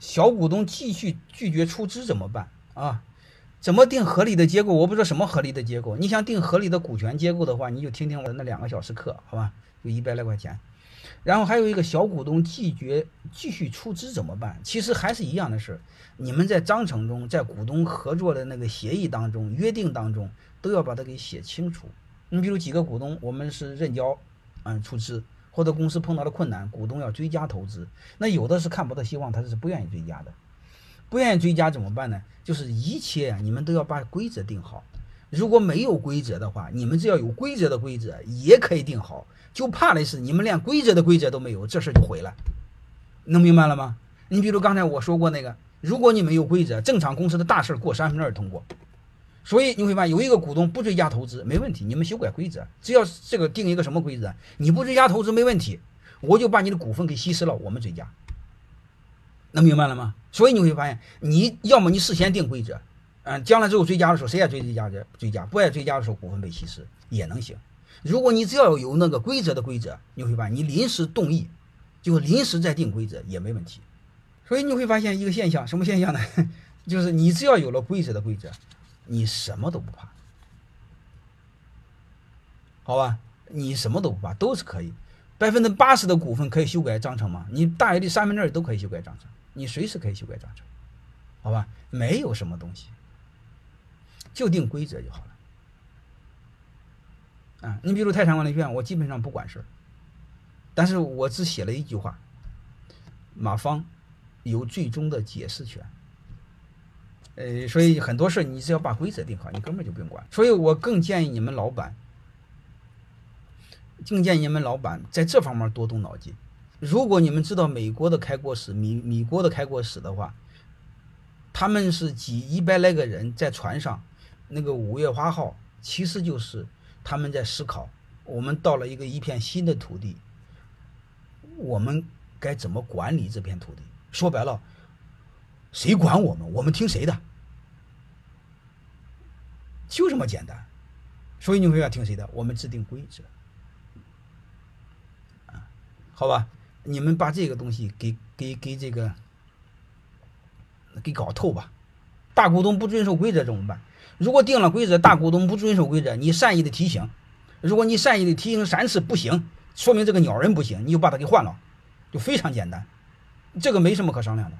小股东继续拒绝出资怎么办啊？怎么定合理的结构？我不知道什么合理的结构。你想定合理的股权结构的话，你就听听我的那两个小时课，好吧？就一百来块钱。然后还有一个小股东拒绝继续出资怎么办？其实还是一样的事儿。你们在章程中，在股东合作的那个协议当中、约定当中，都要把它给写清楚。你比如几个股东，我们是认缴，嗯，出资，或者公司碰到了困难，股东要追加投资，那有的是看不到希望，他是不愿意追加的。不愿意追加怎么办呢？就是一切啊，你们都要把规则定好。如果没有规则的话，你们只要有规则的规则也可以定好。就怕的是你们连规则的规则都没有，这事就毁了。能明白了吗？你比如刚才我说过那个，如果你没有规则，正常公司的大事过三分之二通过。所以你会发现，有一个股东不追加投资没问题，你们修改规则，只要这个定一个什么规则，你不追加投资没问题，我就把你的股份给稀释了，我们追加。能明白了吗？所以你会发现，你要么你事先定规则，嗯，将来之后追加的时候，谁爱追追加的追加，不爱追加的时候，股份被稀释也能行。如果你只要有那个规则的规则，你会发现你临时动议，就临时再定规则也没问题。所以你会发现一个现象，什么现象呢？就是你只要有了规则的规则，你什么都不怕，好吧？你什么都不怕，都是可以。百分之八十的股份可以修改章程吗？你大约的三分之二都可以修改章程。你随时可以修改章程，好吧？没有什么东西，就定规则就好了。啊，你比如泰山管理学院，我基本上不管事儿，但是我只写了一句话：马方有最终的解释权。呃，所以很多事你只要把规则定好，你根本就不用管。所以我更建议你们老板，更建议你们老板在这方面多动脑筋。如果你们知道美国的开国史、米米国的开国史的话，他们是几一百来个人在船上，那个五月花号其实就是他们在思考：我们到了一个一片新的土地，我们该怎么管理这片土地？说白了，谁管我们？我们听谁的？就这么简单。所以你们要听谁的？我们制定规则，啊，好吧。你们把这个东西给给给这个给搞透吧。大股东不遵守规则怎么办？如果定了规则，大股东不遵守规则，你善意的提醒。如果你善意的提醒三次不行，说明这个鸟人不行，你就把他给换了，就非常简单。这个没什么可商量的，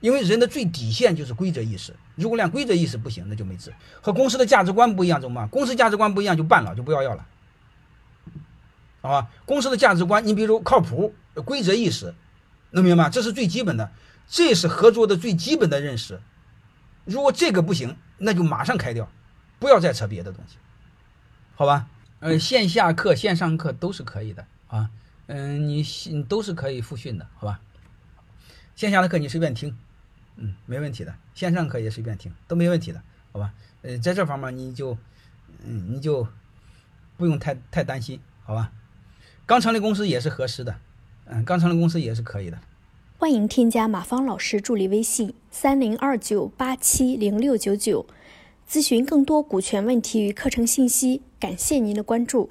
因为人的最底线就是规则意识。如果连规则意识不行，那就没治。和公司的价值观不一样怎么办？公司价值观不一样就办了，就不要要了。好吧，公司的价值观，你比如靠谱、规则意识，能明白？这是最基本的，这是合作的最基本的认识。如果这个不行，那就马上开掉，不要再扯别的东西，好吧？呃，线下课、线上课都是可以的啊。嗯，你你都是可以复训的，好吧？线下的课你随便听，嗯，没问题的。线上课也随便听，都没问题的，好吧？呃，在这方面你就，嗯，你就不用太太担心，好吧？刚成立公司也是合适的，嗯，刚成立公司也是可以的。欢迎添加马芳老师助理微信三零二九八七零六九九，咨询更多股权问题与课程信息。感谢您的关注。